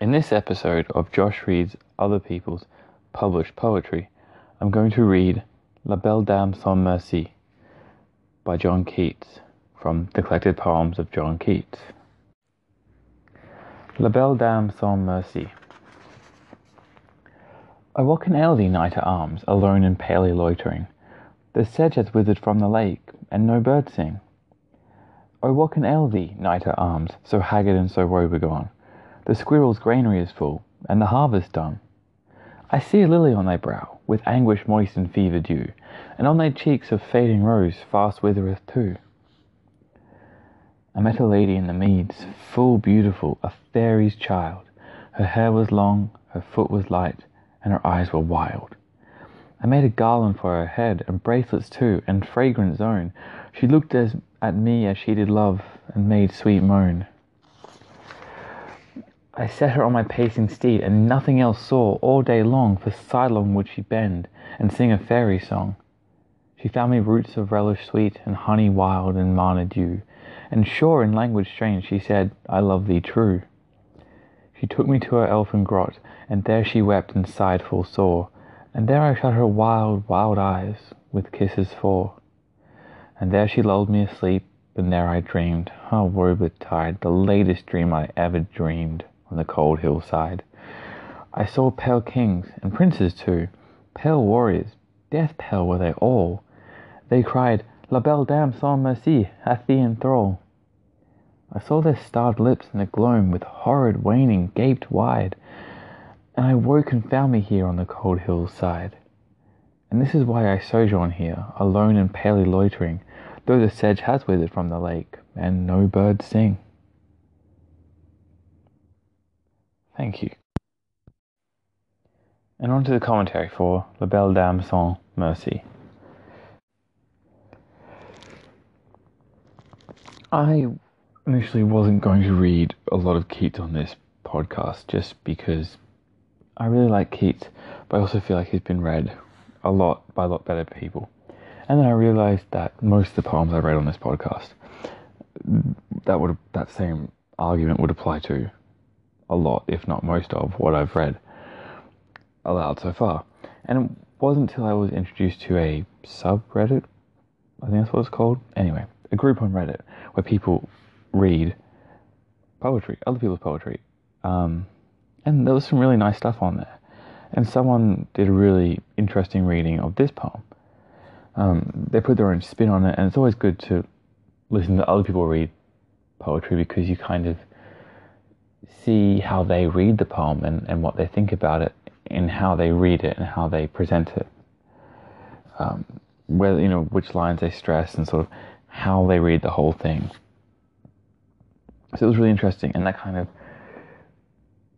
In this episode of Josh Reads Other People's Published Poetry, I'm going to read La Belle Dame sans Merci by John Keats from the collected poems of John Keats. La Belle Dame sans Merci. What can ail thee, knight at arms, alone and palely loitering? The sedge hath withered from the lake, and no birds sing. What can ail thee, knight at arms, so haggard and so woebegone? The squirrel's granary is full, and the harvest done. I see a lily on thy brow, with anguish moist in fever dew, and on thy cheeks a fading rose fast withereth too. I met a lady in the meads, full beautiful, a fairy's child. Her hair was long, her foot was light, and her eyes were wild. I made a garland for her head, and bracelets too, and fragrant zone. She looked as, at me as she did love, and made sweet moan. I set her on my pacing steed, and nothing else saw all day long, for sidelong would she bend, and sing a fairy song. She found me roots of relish sweet, and honey wild, and manna dew, and sure in language strange she said, I love thee true. She took me to her elfin grot, and there she wept and sighed full sore, and there I shut her wild, wild eyes with kisses four. And there she lulled me asleep, and there I dreamed, oh woe betide, the latest dream I ever dreamed on the cold hillside. I saw pale kings, and princes too, pale warriors, death pale were they all. They cried, La belle dame sans merci hath thee in thrall. I saw their starved lips in the gloam with horrid waning gaped wide, and I woke and found me here on the cold hill's side. And this is why I sojourn here, alone and palely loitering, though the sedge has withered from the lake, and no birds sing. Thank you. And on to the commentary for La Belle Dame sans Merci. I initially wasn't going to read a lot of Keats on this podcast just because I really like Keats, but I also feel like he's been read a lot by a lot better people. And then I realized that most of the poems I read on this podcast, that would that same argument would apply to a lot, if not most of what I've read aloud so far. And it wasn't until I was introduced to a subreddit, I think that's what it's called. Anyway, a group on Reddit where people read poetry, other people's poetry. Um, and there was some really nice stuff on there. And someone did a really interesting reading of this poem. Um, they put their own spin on it, and it's always good to listen to other people read poetry because you kind of see how they read the poem and, and what they think about it in how they read it and how they present it. Um, whether, you know, which lines they stress and sort of how they read the whole thing. So it was really interesting, and that kind of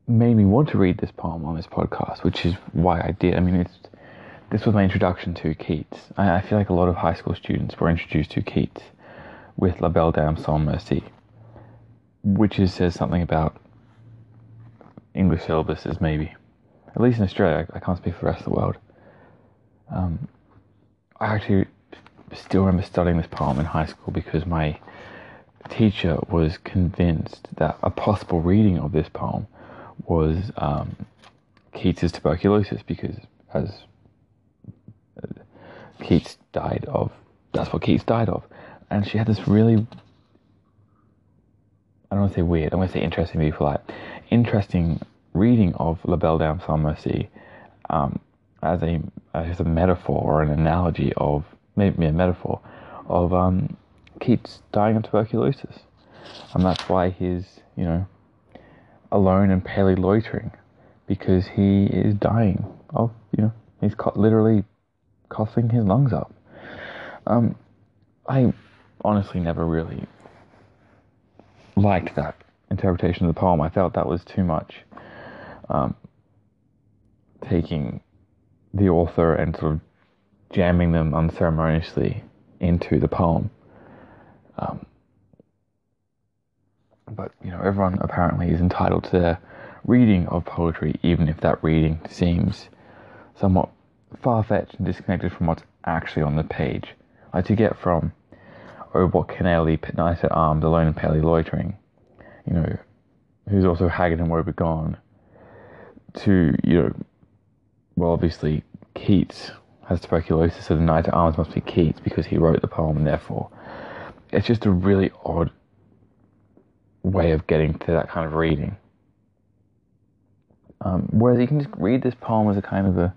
made me want to read this poem on this podcast, which is why I did. I mean, it's this was my introduction to Keats. I, I feel like a lot of high school students were introduced to Keats with La Belle Dame sans Merci, which is, says something about English syllabuses, maybe. At least in Australia, I, I can't speak for the rest of the world. Um, I actually still remember studying this poem in high school because my teacher was convinced that a possible reading of this poem was um, Keats's tuberculosis because as uh, Keats died of that's what Keats died of and she had this really I don't want to say weird I want to say interesting be polite interesting reading of La Belle Dame sans Merci um, as a as a metaphor or an analogy of maybe a metaphor of um, Keats dying of tuberculosis, and that's why he's you know alone and palely loitering because he is dying of you know he's literally coughing his lungs up. Um, I honestly never really liked that interpretation of the poem. I felt that was too much. Um, taking the author and sort of jamming them unceremoniously into the poem. Um, but you know, everyone apparently is entitled to their reading of poetry, even if that reading seems somewhat far-fetched and disconnected from what's actually on the page. Like to get from "Oh, what can ail knight at arms, alone and palely loitering," you know, who's also haggard and woe begone, to you know, well, obviously Keats has tuberculosis, so the knight at arms must be Keats because he wrote the poem, and therefore, it's just a really odd way of getting to that kind of reading. Um, whereas you can just read this poem as a kind of a,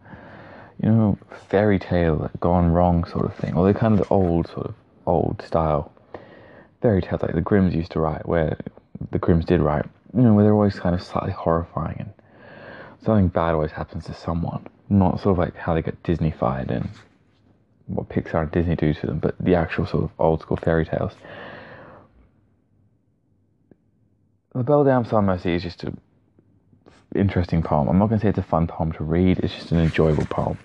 you know, fairy tale gone wrong sort of thing, or the kind of old sort of old style fairy tales like the Grimms used to write, where the Grimms did write, you know, where they're always kind of slightly horrifying and something bad always happens to someone. Not sort of like how they get Disneyfied and what Pixar and Disney do to them, but the actual sort of old school fairy tales. The Belle Dame Sans Merci is just a interesting poem. I'm not going to say it's a fun poem to read. It's just an enjoyable poem,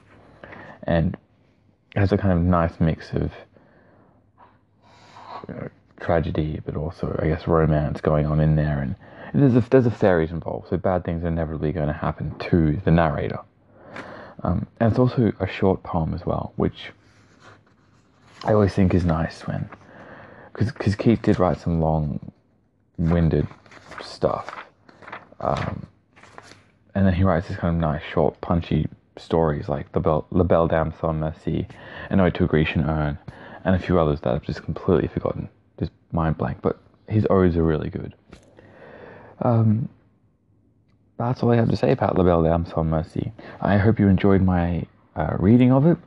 and it has a kind of nice mix of know, tragedy, but also I guess romance going on in there, and there's a, there's a fairies involved, so bad things are inevitably going to happen to the narrator. Um, and it's also a short poem as well, which I always think is nice when, because Keats did write some long-winded stuff. Um, and then he writes this kind of nice, short, punchy stories like the Belle, La Belle Dame Sans Merci, An Ode to a Grecian Urn, and a few others that I've just completely forgotten, just mind blank. But his odes are really good. Um, that's all I have to say about La Belle Dame Sans Merci. I hope you enjoyed my uh, reading of it.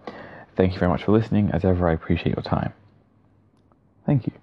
Thank you very much for listening. As ever, I appreciate your time. Thank you.